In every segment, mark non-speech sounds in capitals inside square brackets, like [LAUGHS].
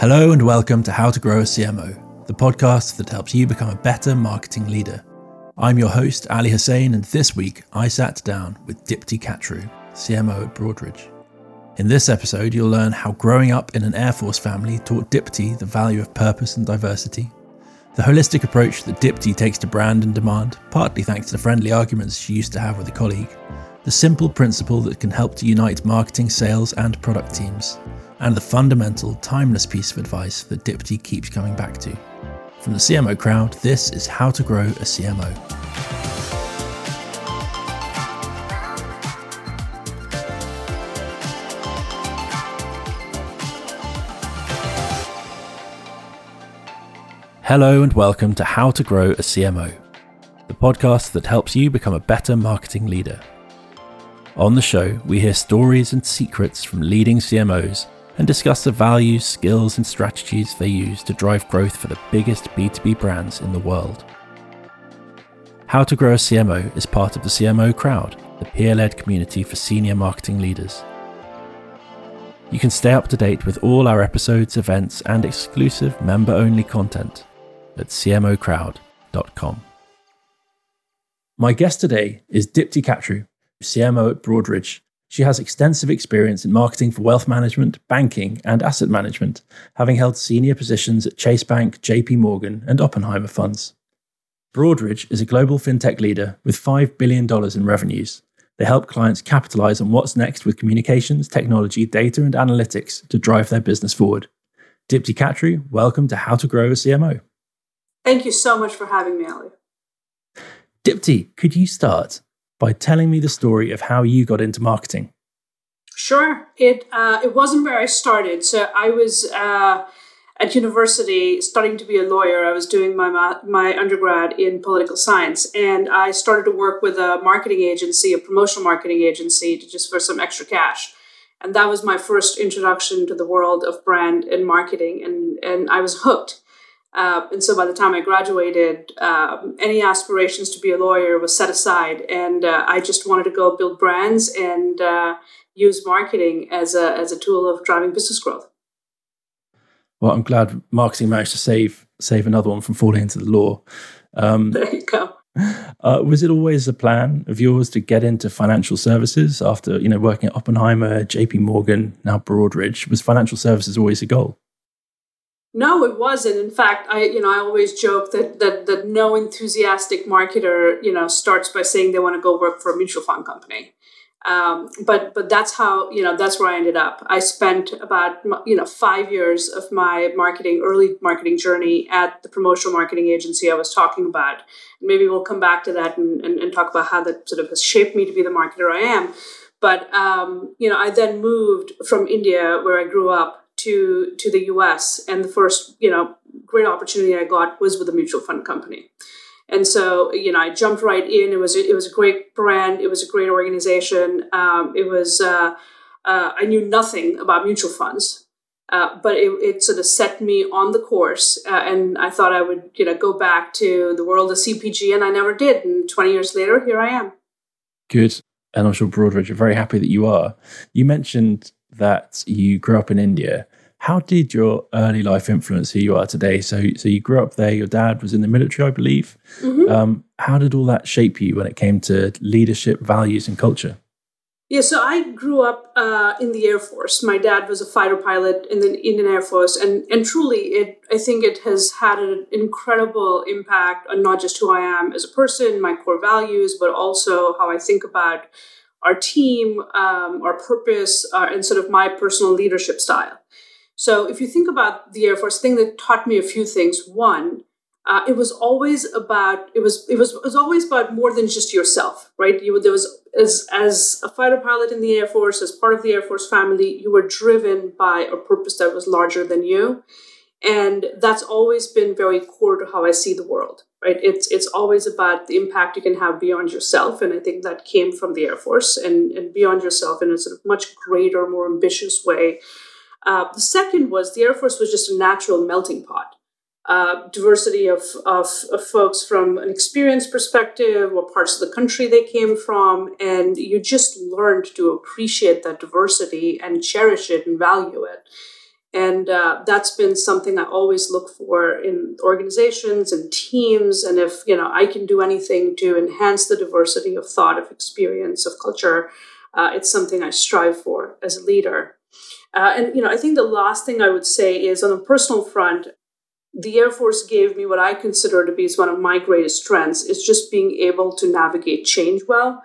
Hello and welcome to How to Grow a CMO, the podcast that helps you become a better marketing leader. I'm your host, Ali Hussein, and this week I sat down with Dipti Kachru, CMO at Broadridge. In this episode, you'll learn how growing up in an Air Force family taught Dipti the value of purpose and diversity, the holistic approach that Dipti takes to brand and demand, partly thanks to the friendly arguments she used to have with a colleague, the simple principle that can help to unite marketing, sales, and product teams, and the fundamental, timeless piece of advice that Dipti keeps coming back to. From the CMO crowd, this is How to Grow a CMO. Hello and welcome to How to Grow a CMO, the podcast that helps you become a better marketing leader. On the show, we hear stories and secrets from leading CMOs and discuss the values, skills, and strategies they use to drive growth for the biggest B2B brands in the world. How to Grow a CMO is part of the CMO Crowd, the peer led community for senior marketing leaders. You can stay up to date with all our episodes, events, and exclusive member only content at cmocrowd.com. My guest today is Dipti Kachru, CMO at Broadridge. She has extensive experience in marketing for wealth management, banking, and asset management, having held senior positions at Chase Bank, JP Morgan, and Oppenheimer funds. Broadridge is a global fintech leader with $5 billion in revenues. They help clients capitalize on what's next with communications, technology, data, and analytics to drive their business forward. Dipti Kachru, welcome to How to Grow a CMO. Thank you so much for having me, Ali. Dipti, could you start by telling me the story of how you got into marketing. Sure. It uh, it wasn't where I started. So I was uh, at university studying to be a lawyer. I was doing my my undergrad in political science, and I started to work with a marketing agency, a promotional marketing agency, to just for some extra cash. And that was my first introduction to the world of brand and marketing, and and I was hooked. Uh, and so by the time I graduated, um, any aspirations to be a lawyer was set aside, and uh, I just wanted to go build brands and uh, use marketing as a as a tool of driving business growth. Well, I'm glad marketing managed to save save another one from falling into the law. Um, [LAUGHS] there you go. Uh, was it always a plan of yours to get into financial services after you know working at Oppenheimer, J.P. Morgan, now Broadridge? Was financial services always a goal? No, it wasn't. In fact, I you know I always joke that that that no enthusiastic marketer you know starts by saying they want to go work for a mutual fund company. Um, but but that's how you know that's where I ended up. I spent about you know five years of my marketing early marketing journey at the promotional marketing agency I was talking about. Maybe we'll come back to that and, and, and talk about how that sort of has shaped me to be the marketer I am. But um, you know I then moved from India where I grew up to to the US and the first you know great opportunity I got was with a mutual fund company. And so you know I jumped right in. It was it was a great brand. It was a great organization. Um, it was uh, uh, I knew nothing about mutual funds uh, but it, it, sort of set me on the course uh, and I thought I would you know go back to the world of CPG and I never did. And 20 years later here I am. Good. And I'm sure Broadridge are very happy that you are. You mentioned that you grew up in India. How did your early life influence who you are today? So, so you grew up there. Your dad was in the military, I believe. Mm-hmm. Um, how did all that shape you when it came to leadership, values, and culture? Yeah, so I grew up uh, in the Air Force. My dad was a fighter pilot in the Indian Air Force, and and truly, it I think it has had an incredible impact on not just who I am as a person, my core values, but also how I think about our team, um, our purpose, uh, and sort of my personal leadership style. So, if you think about the Air Force, thing that taught me a few things. One, uh, it was always about it was it was it was always about more than just yourself, right? You there was as as a fighter pilot in the Air Force, as part of the Air Force family, you were driven by a purpose that was larger than you, and that's always been very core to how I see the world right? It's it's always about the impact you can have beyond yourself and i think that came from the air force and, and beyond yourself in a sort of much greater more ambitious way. Uh, the second was the air force was just a natural melting pot. Uh, diversity of, of, of folks from an experience perspective, what parts of the country they came from, and you just learned to appreciate that diversity and cherish it and value it. And uh, that's been something I always look for in organizations and teams. And if you know I can do anything to enhance the diversity of thought, of experience, of culture, uh, it's something I strive for as a leader. Uh, and you know, I think the last thing I would say is on a personal front, the Air Force gave me what I consider to be one of my greatest strengths is just being able to navigate change well.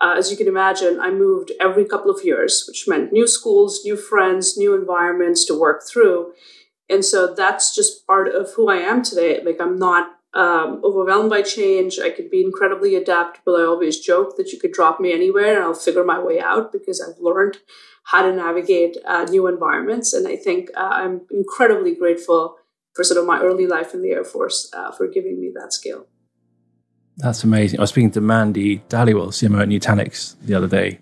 Uh, as you can imagine, I moved every couple of years, which meant new schools, new friends, new environments to work through. And so that's just part of who I am today. Like, I'm not um, overwhelmed by change. I could be incredibly adaptable. I always joke that you could drop me anywhere and I'll figure my way out because I've learned how to navigate uh, new environments. And I think uh, I'm incredibly grateful for sort of my early life in the Air Force uh, for giving me that skill. That's amazing. I was speaking to Mandy Dhaliwal, CMO at Nutanix, the other day,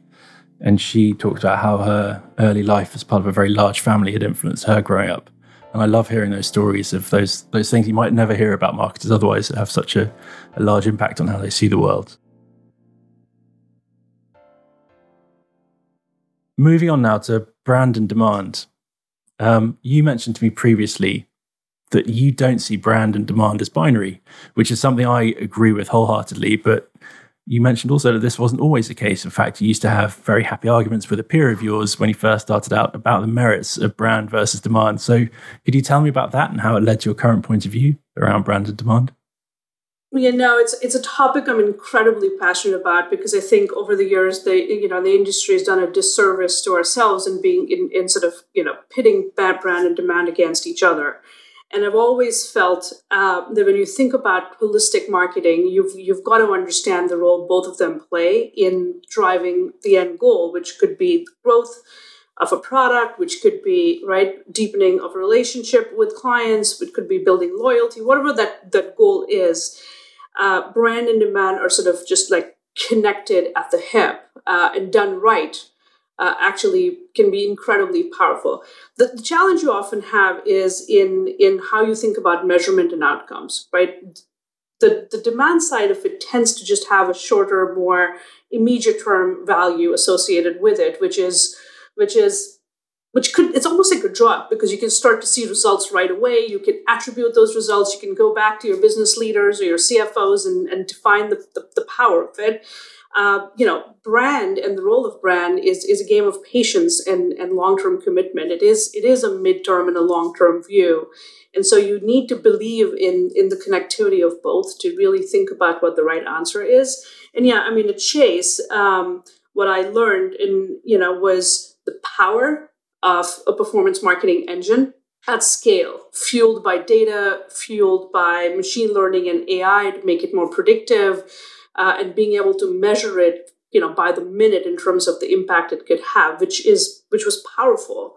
and she talked about how her early life as part of a very large family had influenced her growing up. And I love hearing those stories of those those things you might never hear about marketers otherwise that have such a, a large impact on how they see the world. Moving on now to brand and demand. Um, you mentioned to me previously that you don't see brand and demand as binary, which is something I agree with wholeheartedly. But you mentioned also that this wasn't always the case. In fact, you used to have very happy arguments with a peer of yours when you first started out about the merits of brand versus demand. So, could you tell me about that and how it led to your current point of view around brand and demand? Yeah, no, it's it's a topic I'm incredibly passionate about because I think over the years the you know the industry has done a disservice to ourselves in being in, in sort of you know pitting bad brand and demand against each other. And I've always felt uh, that when you think about holistic marketing, you've you've got to understand the role both of them play in driving the end goal, which could be growth of a product, which could be right deepening of a relationship with clients, which could be building loyalty, whatever that that goal is. Uh, brand and demand are sort of just like connected at the hip uh, and done right uh, actually can be incredibly powerful. The, the, challenge you often have is in in how you think about measurement and outcomes, right? The, the demand side of it tends to just have a shorter, more immediate term value associated with it, which is which is which could it's almost like a drug because you can start to see results right away you can attribute those results you can go back to your business leaders or your cfos and, and define the, the, the power of it uh, you know, brand and the role of brand is is a game of patience and and long term commitment. It is it is a midterm and a long term view, and so you need to believe in in the connectivity of both to really think about what the right answer is. And yeah, I mean, at Chase, um, what I learned in you know was the power of a performance marketing engine at scale, fueled by data, fueled by machine learning and AI to make it more predictive uh, and being able to measure it you know by the minute in terms of the impact it could have which is which was powerful.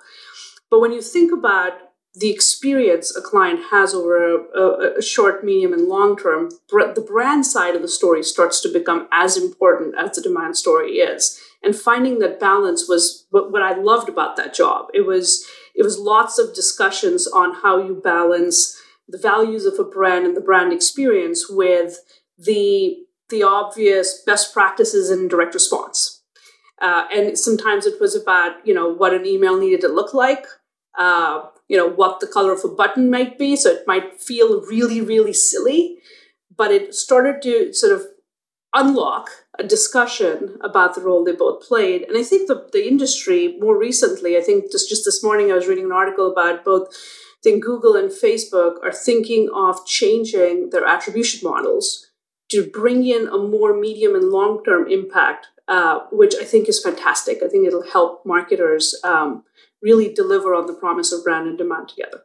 But when you think about the experience a client has over a, a, short medium and long term the brand side of the story starts to become as important as the demand story is. And finding that balance was what, what i loved about that job. It was it was lots of discussions on how you balance the values of a brand and the brand experience with the the obvious best practices in direct response. Uh, and sometimes it was about, you know, what an email needed to look like, uh, you know, what the color of a button might be. So it might feel really, really silly, but it started to sort of unlock a discussion about the role they both played. And I think the, the industry more recently, I think just, just this morning I was reading an article about both I think Google and Facebook are thinking of changing their attribution models to bring in a more medium and long term impact, uh, which I think is fantastic. I think it'll help marketers um, really deliver on the promise of brand and demand together.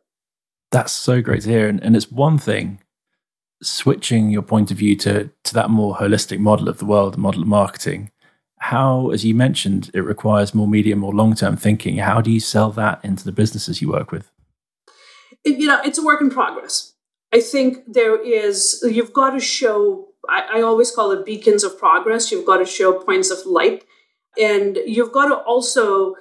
That's so great to hear. And, and it's one thing switching your point of view to, to that more holistic model of the world, the model of marketing. How, as you mentioned, it requires more medium or long term thinking. How do you sell that into the businesses you work with? It, you know, it's a work in progress. I think there is, you've got to show I, I always call it beacons of progress. You've got to show points of light. And you've got to also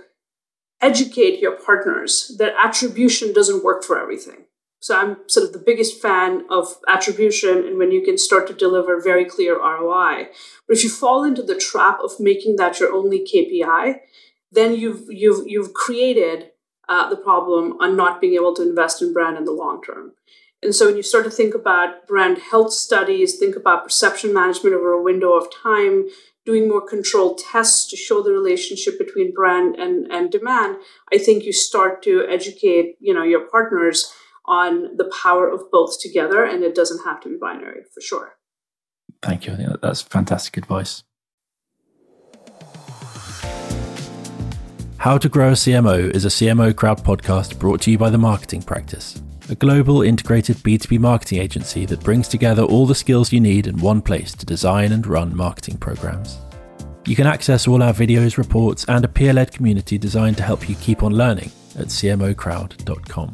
educate your partners that attribution doesn't work for everything. So I'm sort of the biggest fan of attribution and when you can start to deliver very clear ROI. But if you fall into the trap of making that your only KPI, then you've you've you've created uh, the problem on not being able to invest in brand in the long term. And so when you start to think about brand health studies, think about perception management over a window of time, doing more controlled tests to show the relationship between brand and, and demand, I think you start to educate, you know, your partners on the power of both together and it doesn't have to be binary for sure. Thank you. I think that's fantastic advice. How to Grow a CMO is a CMO Crowd podcast brought to you by The Marketing Practice, a global integrated B2B marketing agency that brings together all the skills you need in one place to design and run marketing programs. You can access all our videos, reports, and a peer led community designed to help you keep on learning at cmocrowd.com.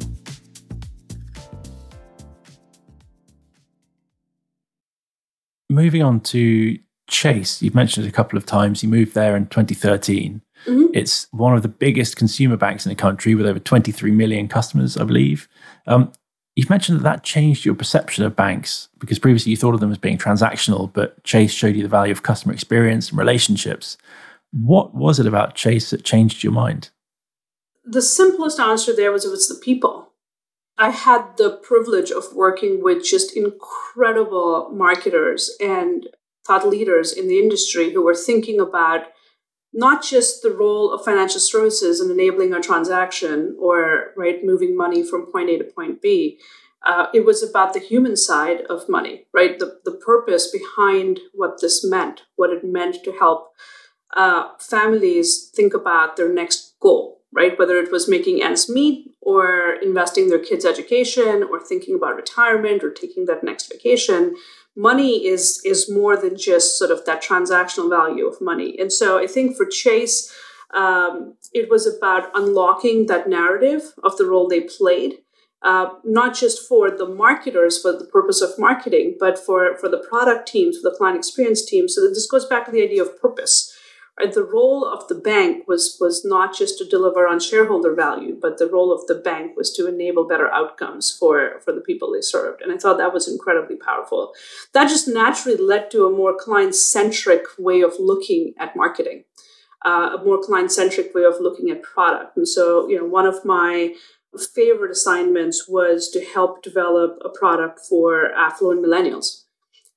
Moving on to Chase, you've mentioned it a couple of times. You moved there in 2013. Mm-hmm. It's one of the biggest consumer banks in the country with over 23 million customers, I believe. Um, you've mentioned that that changed your perception of banks because previously you thought of them as being transactional, but Chase showed you the value of customer experience and relationships. What was it about Chase that changed your mind? The simplest answer there was it was the people. I had the privilege of working with just incredible marketers and thought leaders in the industry who were thinking about not just the role of financial services in enabling a transaction or right moving money from point A to point B. Uh, it was about the human side of money, right? The, the purpose behind what this meant, what it meant to help uh, families think about their next goal, right? Whether it was making ends meet or investing their kids' education or thinking about retirement or taking that next vacation money is is more than just sort of that transactional value of money. And so I think for Chase, um, it was about unlocking that narrative of the role they played. Uh, not just for the marketers for the purpose of marketing, but for, for the product teams, for the client experience team. So this goes back to the idea of purpose. The role of the bank was was not just to deliver on shareholder value, but the role of the bank was to enable better outcomes for, for the people they served. And I thought that was incredibly powerful. That just naturally led to a more client centric way of looking at marketing, uh, a more client centric way of looking at product. And so, you know, one of my favorite assignments was to help develop a product for affluent millennials.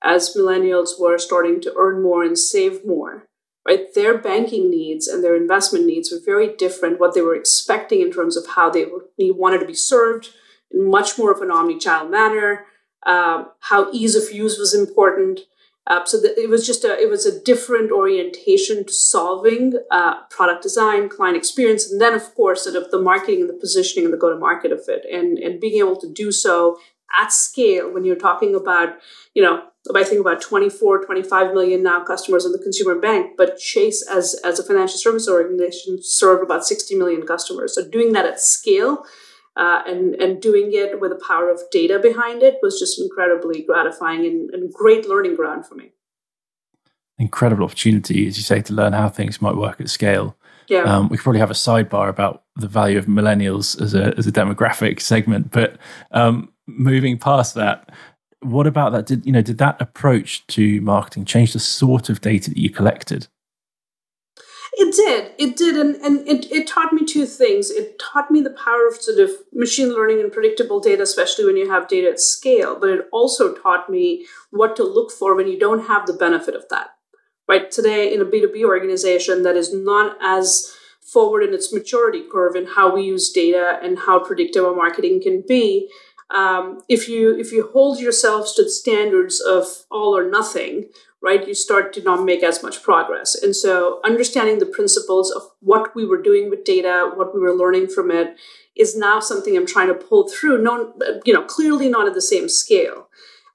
As millennials were starting to earn more and save more, right? Their banking needs and their investment needs were very different. What they were expecting in terms of how they wanted to be served in much more of an omni-channel manner. Uh, how ease of use was important. Uh, so it was just a it was a different orientation to solving uh, product design, client experience, and then of course sort of the marketing and the positioning and the go to market of it, and and being able to do so at scale when you're talking about you know I think about 24, 25 million now customers in the consumer bank, but Chase as, as a financial service organization serve about 60 million customers. So doing that at scale uh, and, and doing it with the power of data behind it was just incredibly gratifying and, and great learning ground for me. Incredible opportunity, as you say, to learn how things might work at scale. Yeah. Um, we could probably have a sidebar about the value of millennials as a, as a demographic segment, but um, moving past that, what about that? Did you know? Did that approach to marketing change the sort of data that you collected? It did. It did, and, and it, it taught me two things. It taught me the power of sort of machine learning and predictable data, especially when you have data at scale. But it also taught me what to look for when you don't have the benefit of that. Right today, in a B two B organization that is not as forward in its maturity curve in how we use data and how predictive our marketing can be, um, if you if you hold yourselves to the standards of all or nothing right you start to not make as much progress and so understanding the principles of what we were doing with data what we were learning from it is now something i'm trying to pull through no you know clearly not at the same scale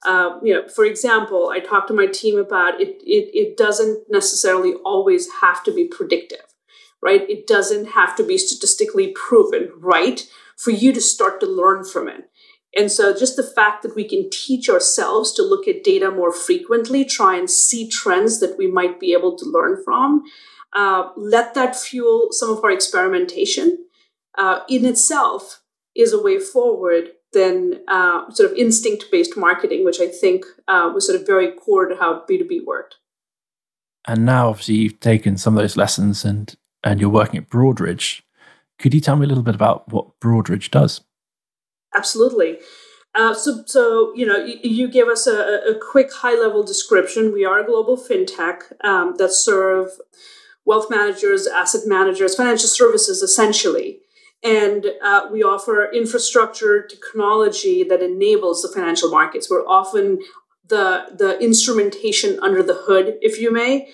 uh, you know, for example, I talked to my team about it, it. It doesn't necessarily always have to be predictive, right? It doesn't have to be statistically proven, right? For you to start to learn from it. And so, just the fact that we can teach ourselves to look at data more frequently, try and see trends that we might be able to learn from, uh, let that fuel some of our experimentation uh, in itself is a way forward than uh, sort of instinct based marketing, which I think uh, was sort of very core to how B2B worked. And now, obviously, you've taken some of those lessons and, and you're working at Broadridge Could you tell me a little bit about what Broadridge does? Absolutely. Uh, so, so you know, you, you give us a, a quick high-level description. We are a global fintech um, that serve wealth managers, asset managers, financial services, essentially, and uh, we offer infrastructure technology that enables the financial markets. We're often the the instrumentation under the hood, if you may.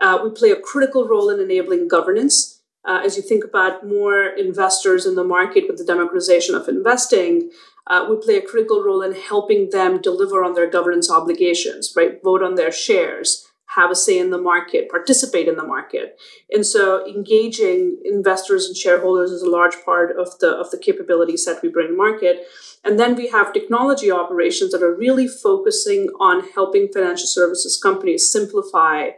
Uh, we play a critical role in enabling governance uh, as you think about more investors in the market with the democratization of investing, uh, we play a critical role in helping them deliver on their governance obligations, right? Vote on their shares, have a say in the market, participate in the market. And so engaging investors and shareholders is a large part of the of the capabilities that we bring to market. And then we have technology operations that are really focusing on helping financial services companies simplify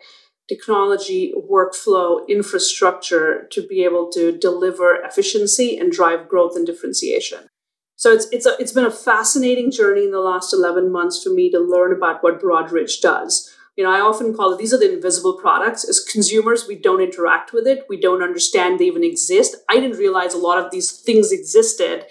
technology, workflow, infrastructure to be able to deliver efficiency and drive growth and differentiation. So it's it's a, it's been a fascinating journey in the last 11 months for me to learn about what Broadridge does. You know, I often call it these are the invisible products. As consumers, we don't interact with it. We don't understand they even exist. I didn't realize a lot of these things existed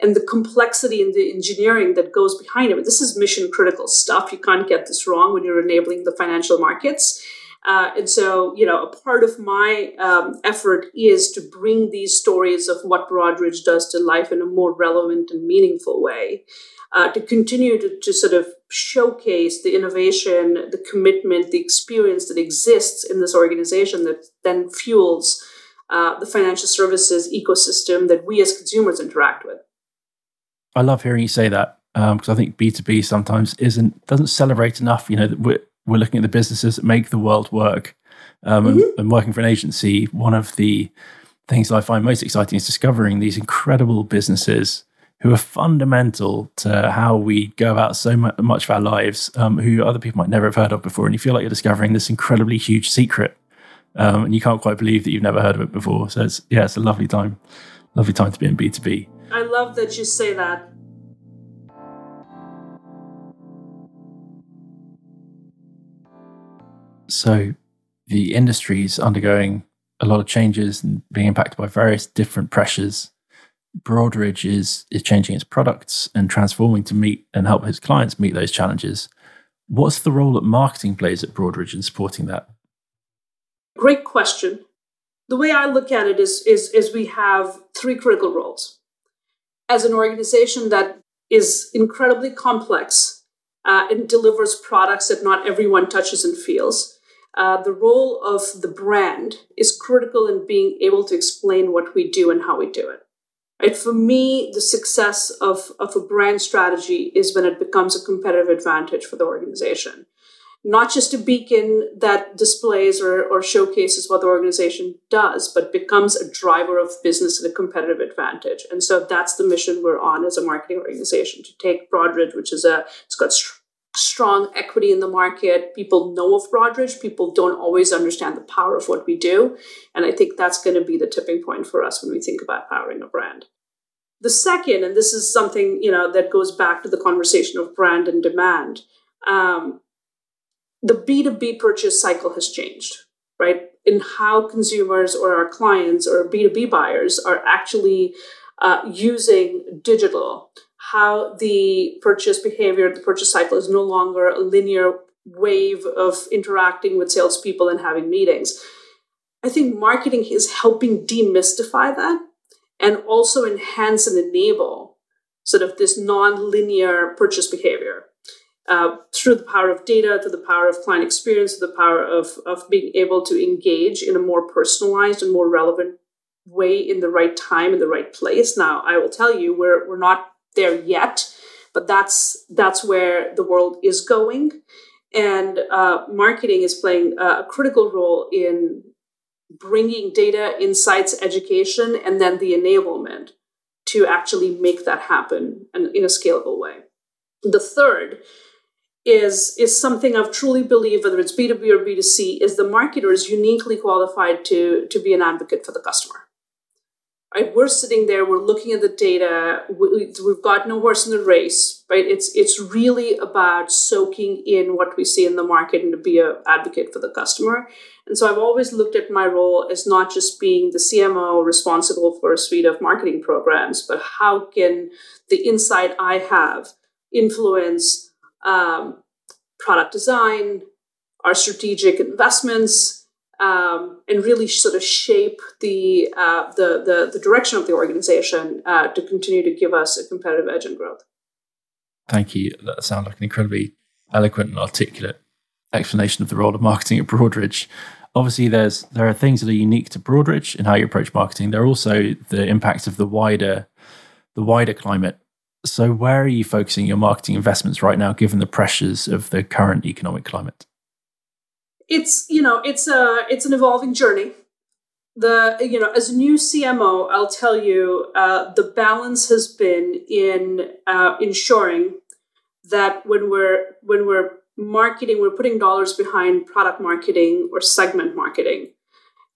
and the complexity and the engineering that goes behind it. This is mission critical stuff. You can't get this wrong when you're enabling the financial markets. Uh, and so, you know, a part of my um, effort is to bring these stories of what Broadridge does to life in a more relevant and meaningful way. Uh, to continue to, to sort of showcase the innovation, the commitment, the experience that exists in this organization that then fuels uh, the financial services ecosystem that we as consumers interact with. I love hearing you say that because um, I think B two B sometimes isn't doesn't celebrate enough. You know that we're we're looking at the businesses that make the world work. Um, mm-hmm. and, and, working for an agency, one of the things I find most exciting is discovering these incredible businesses who are fundamental to how we go about so much of our lives, um, who other people might never have heard of before. And you feel like you're discovering this incredibly huge secret. Um, and you can't quite believe that you've never heard of it before. So it's yeah, it's a lovely time, lovely time to be in B two B. I love that you say that So the industry is undergoing a lot of changes and being impacted by various different pressures. Broadridge is is changing its products and transforming to meet and help its clients meet those challenges. What's the role that marketing plays at Broadridge in supporting that? Great question. The way I look at it is, is, is we have three critical roles. As an organization that is incredibly complex uh, and delivers products that not everyone touches and feels, uh, the role of the brand is critical in being able to explain what we do and how we do it. Right? For me, the success of, of a brand strategy is when it becomes a competitive advantage for the organization. Not just a beacon that displays or, or showcases what the organization does, but becomes a driver of business and a competitive advantage. And so that's the mission we're on as a marketing organization to take Broadridge, which is a, it's got strong equity in the market. People know of Broadridge. People don't always understand the power of what we do. And I think that's going to be the tipping point for us when we think about powering a brand. The second, and this is something you know that goes back to the conversation of brand and demand, um, the B2B purchase cycle has changed, right? In how consumers or our clients or B2B buyers are actually uh, using digital how the purchase behavior, the purchase cycle is no longer a linear wave of interacting with salespeople and having meetings. I think marketing is helping demystify that and also enhance and enable sort of this non-linear purchase behavior uh, through the power of data, through the power of client experience, through the power of, of being able to engage in a more personalized and more relevant way in the right time in the right place. Now, I will tell you, we're, we're not there yet, but that's that's where the world is going, and uh, marketing is playing a critical role in bringing data, insights, education, and then the enablement to actually make that happen and in a scalable way. The third is is something I've truly believed, whether it's B2B or B2C, is the marketer is uniquely qualified to, to be an advocate for the customer right? We're sitting there we're looking at the data we, have got no horse in the race right? It's it's really about soaking in what we see in the market and to be an advocate for the customer. And so i've always looked at my role as not just being the cmo responsible for a suite of marketing programs but how can the insight i have influence um, product design our strategic investments um, and really sort of shape the, uh, the, the, the, direction of the organization uh, to continue to give us a competitive edge and growth. Thank you. That sounds like an incredibly eloquent and articulate explanation of the role of marketing at Broadridge. Obviously, there's there are things that are unique to Broadridge in how you approach marketing. There are also the impacts of the wider the wider climate. So, where are you focusing your marketing investments right now, given the pressures of the current economic climate? It's you know it's a it's an evolving journey. The you know as a new cmo i'll tell you uh, the balance has been in uh, ensuring that when we're when we're marketing we're putting dollars behind product marketing or segment marketing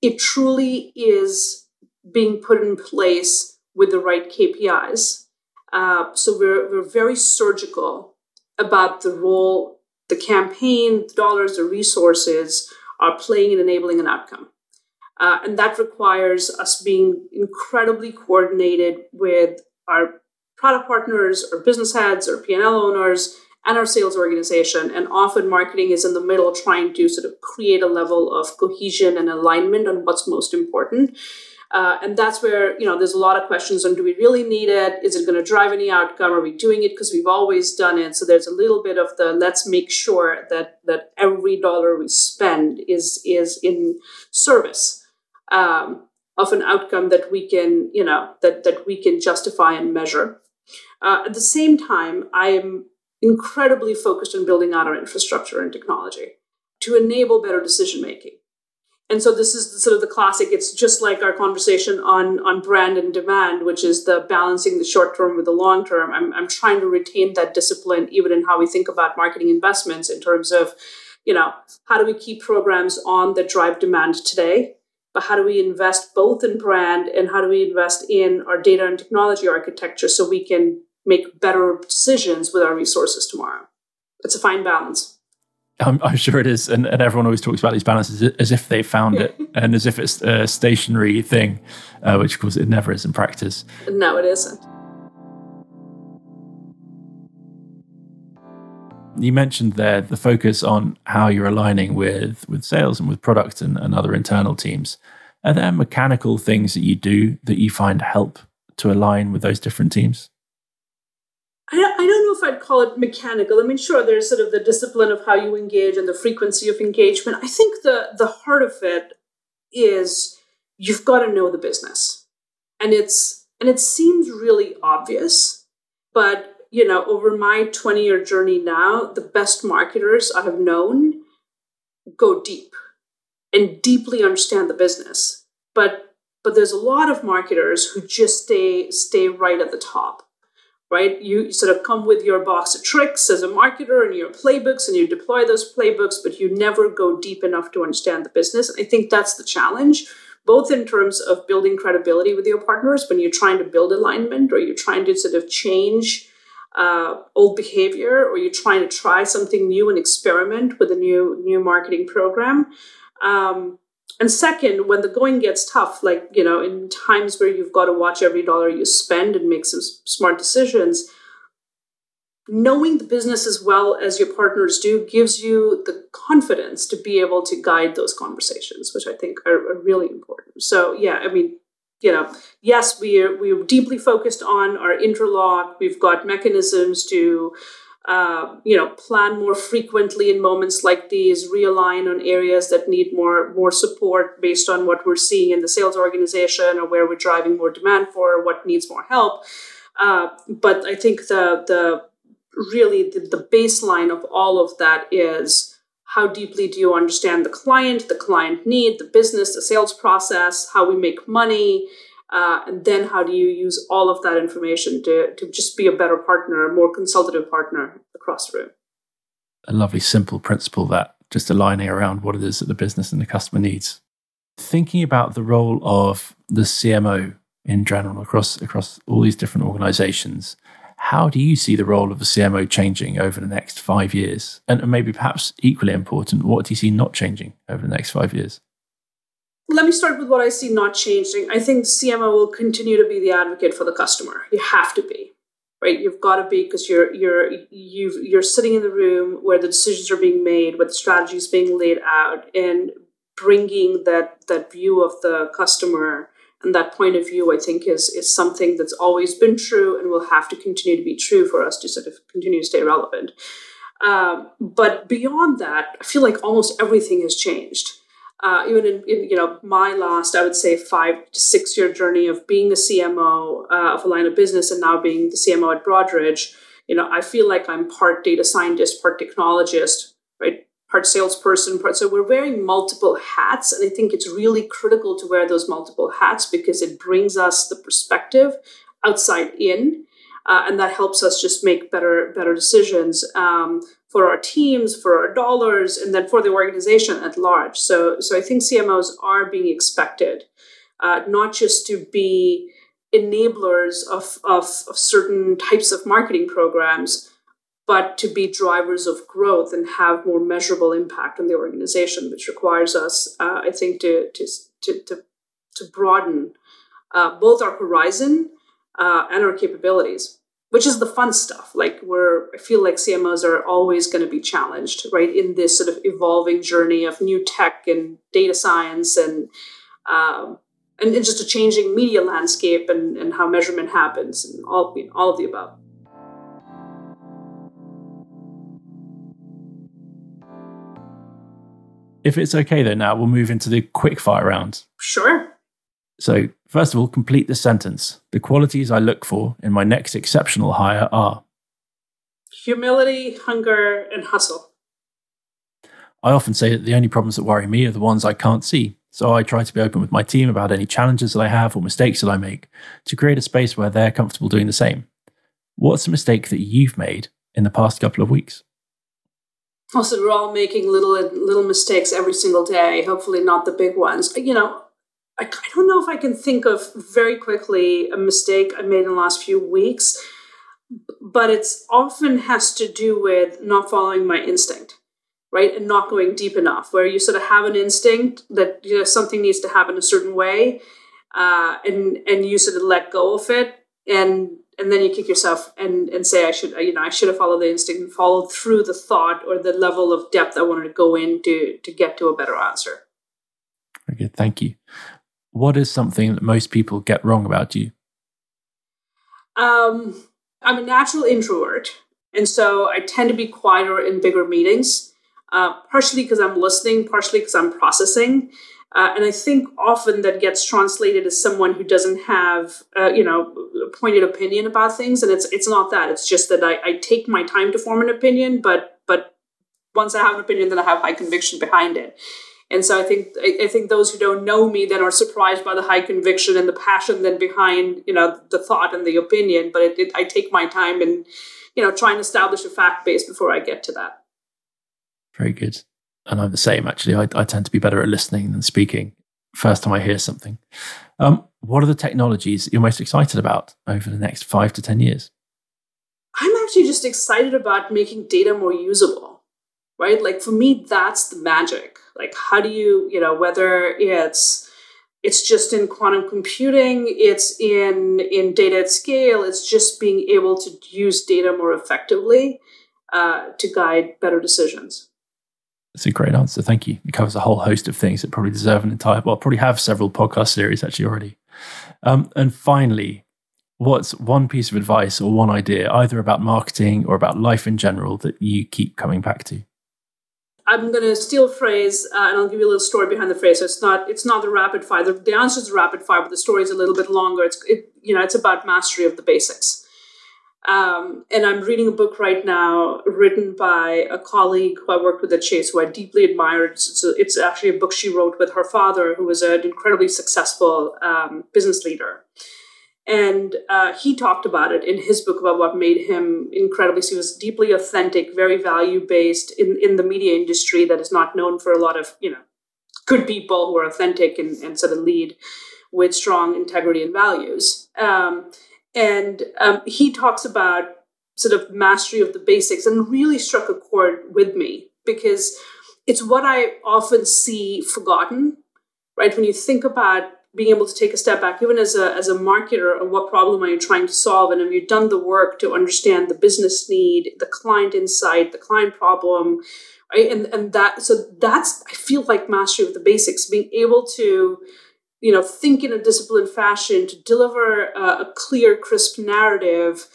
it truly is being put in place with the right kpis uh, so we're, we're very surgical about the role the campaign, the dollars, the resources are playing and enabling an outcome. Uh, and that requires us being incredibly coordinated with our product partners, or business heads, or P&L owners, and our sales organization. And often marketing is in the middle trying to sort of create a level of cohesion and alignment on what's most important. Uh, and that's where you know there's a lot of questions on do we really need it? Is it going to drive any outcome? Are we doing it? Because we've always done it. So there's a little bit of the let's make sure that that every dollar we spend is is in service um, of an outcome that we can you know that that we can justify and measure. Uh, at the same time i am incredibly focused on building out our infrastructure and technology to enable better decision making and so this is sort of the classic it's just like our conversation on on brand and demand which is the balancing the short term with the long term. I'm, I'm trying to retain that discipline even in how we think about marketing investments in terms of you know how do we keep programs on that drive demand today? But how do we invest both in brand and how do we invest in our data and technology architecture so we can make better decisions with our resources tomorrow? It's a fine balance I'm, I'm, sure it is, and, and, everyone always talks about these balances as if they found it, [LAUGHS] and as if it's a stationary thing, uh, which of course it never is in practice. No, it isn't. You mentioned there the focus on how you're aligning with with sales and with product and, and other internal teams. Are there mechanical things that you do that you find help to align with those different teams? I, I don't know if I'd call it mechanical. I mean, sure, there's sort of the discipline of how you engage and the frequency of engagement. I think the the heart of it is you've got to know the business, and it's and it seems really obvious, but you know, over my 20 year journey now, the best marketers I have known go deep and deeply understand the business. But but there's a lot of marketers who just stay stay right at the top right? You sort of come with your box of tricks as a marketer and your playbooks and you deploy those playbooks, but you never go deep enough to understand the business. I think that's the challenge, both in terms of building credibility with your partners when you're trying to build alignment or you're trying to sort of change uh, old behavior or you're trying to try something new and experiment with a new new marketing program. Um, and second, when the going gets tough, like, you know, in times where you've got to watch every dollar you spend and make some smart decisions, knowing the business as well as your partners do gives you the confidence to be able to guide those conversations, which I think are, are really important. So, yeah, I mean, you know, yes, we are, we are deeply focused on our interlock. We've got mechanisms to uh, you know plan more frequently in moments like these realign on areas that need more more support based on what we're seeing in the sales organization or where we're driving more demand for or what needs more help. Uh, but i think the the really the, the baseline of all of that is how deeply do you understand the client the client need the business the sales process how we make money uh, and then how do you use all of that information to, to just be a better partner, a more consultative partner across the room? A lovely, simple principle that just aligning around what it is that the business and the customer needs. Thinking about the role of the CMO in general across across all these different organizations. How do you see the role of the CMO changing over the next five years? And maybe perhaps equally important, what do you see not changing over the next five years? Let me start with what I see not changing. I think CMO will continue to be the advocate for the customer. You have to be right you've got to be because you're you're you you're sitting in the room where the decisions are being made where the strategy is being laid out and bringing that that view of the customer and that point of view i think is is something that's always been true and will have to continue to be true for us to sort of continue to stay relevant um, but beyond that i feel like almost everything has changed uh, even in, in, you know my last i would say five to six year journey of being the cmo uh, of a line of business and now being the cmo at broadridge you know i feel like i'm part data scientist part technologist right? Part salesperson part so we're wearing multiple hats and i think it's really critical to wear those multiple hats because it brings us the perspective outside in uh, and that helps us just make better better decisions. Um, for our teams, for our dollars, and then for the organization at large. So, so I think CMOs are being expected uh, not just to be enablers of, of, of certain types of marketing programs, but to be drivers of growth and have more measurable impact on the organization, which requires us, uh, I think, to, to, to, to, to broaden uh, both our horizon uh, and our capabilities which is the fun stuff. Like we're, I feel like CMOs are always going to be challenged, right, in this sort of evolving journey of new tech and data science and um, and, and just a changing media landscape and, and how measurement happens and all you know, all of the above. If it's okay, though, now we'll move into the quick fire round. Sure. So, first of all, complete the sentence. The qualities I look for in my next exceptional hire are humility, hunger, and hustle. I often say that the only problems that worry me are the ones I can't see. So I try to be open with my team about any challenges that I have or mistakes that I make to create a space where they're comfortable doing the same. What's a mistake that you've made in the past couple of weeks? Also, we're all making little little mistakes every single day. Hopefully, not the big ones. You know, I, I don't know if I can think of very quickly a mistake I made in the last few weeks, but it's often has to do with not following my instinct right and not going deep enough where you sort of have an instinct that you know something needs to happen a certain way uh, and and you sort of let go of it and and then you kick yourself and and say i should you know i should have followed the instinct and followed through the thought or the level of depth i wanted to go into to get to a better answer. Okay thank you what is something that most people get wrong about you? Um, I'm a natural introvert, and so I tend to be quieter in bigger meetings, uh, partially because I'm listening, partially because I'm processing. Uh, and I think often that gets translated as someone who doesn't have, uh, you know, a pointed opinion about things, and it's it's not that. It's just that I, I take my time to form an opinion, but but once I have an opinion, then I have high conviction behind it. And so I think I, think those who don't know me then are surprised by the high conviction and the passion then behind you know the thought and the opinion. But it, it, I take my time and you know try and establish a fact base before I get to that. Very good. And I'm the same actually. I, I tend to be better at listening than speaking. First time I hear something. Um, what are the technologies you're most excited about over the next five to ten years? I'm actually just excited about making data more usable. Right? Like for me, that's the magic like how do you you know whether it's it's just in quantum computing it's in in data at scale it's just being able to use data more effectively uh, to guide better decisions. That's a great answer. Thank you. It covers a whole host of things that probably deserve an entire well probably have several podcast series actually already. Um, and finally what's one piece of advice or one idea either about marketing or about life in general that you keep coming back to I'm going to steal a phrase, uh, and I'll give you a little story behind the phrase. So it's not it's not the rapid fire. The, the answer is rapid fire, but the story is a little bit longer. It's it, you know it's about mastery of the basics. Um, and I'm reading a book right now written by a colleague who I worked with at Chase, who I deeply admired. It's, it's actually a book she wrote with her father, who was an incredibly successful um, business leader. And uh, he talked about it in his book about what made him incredibly. So he was deeply authentic, very value based in, in the media industry that is not known for a lot of, you know, good people who are authentic and, and sort of lead. with strong integrity and values. Um, and um, he talks about sort of mastery of the basics and really struck a chord with me because it's what I often see forgotten, right? When you think about being able to take a step back, even as a, as a marketer, and what problem are you trying to solve? And have you done the work to understand the business need, the client insight, the client problem, right? And, and that, so that's, I feel like mastery of the basics, being able to, you know, think in a disciplined fashion to deliver a, a clear, crisp narrative,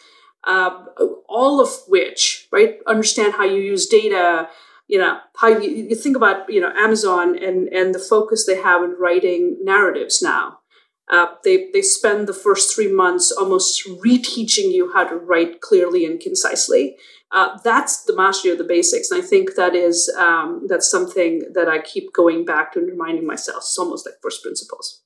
uh, all of which, right, understand how you use data, you know how you, you think about you know amazon and and the focus they have in writing narratives now. Uh, they they spend the first three months almost reteaching you how to write clearly and concisely. Uh, that's the mastery of the basics. And i think that is um, that's something that i keep going back to and reminding myself. It's almost like first principles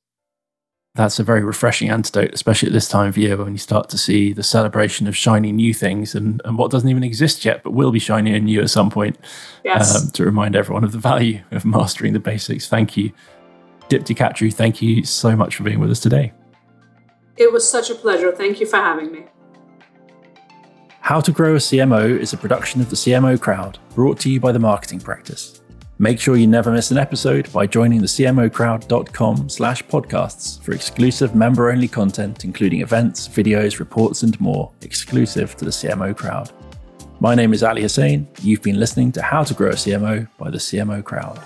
that's a very refreshing antidote, especially at this time of year when you start to see the celebration of shiny new things and, and what doesn't even exist yet, but will be shiny and new at some point. Yes. Um, to remind everyone of the value of mastering the basics. Thank you. Dipti Kachru, thank you so much for being with us today. It was such a pleasure. Thank you for having me. How to Grow a CMO is a production of the CMO Crowd, brought to you by the Marketing Practice. Make sure you never miss an episode by joining the cmocrowd.com slash podcasts for exclusive member-only content, including events, videos, reports, and more, exclusive to the CMO Crowd. My name is Ali Hussein. You've been listening to How to Grow a CMO by the CMO Crowd.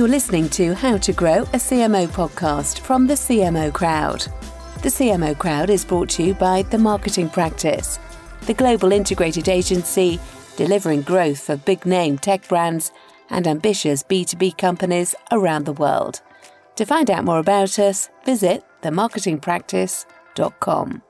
You're listening to How to Grow a CMO podcast from the CMO Crowd. The CMO Crowd is brought to you by The Marketing Practice, the global integrated agency delivering growth for big name tech brands and ambitious B2B companies around the world. To find out more about us, visit themarketingpractice.com.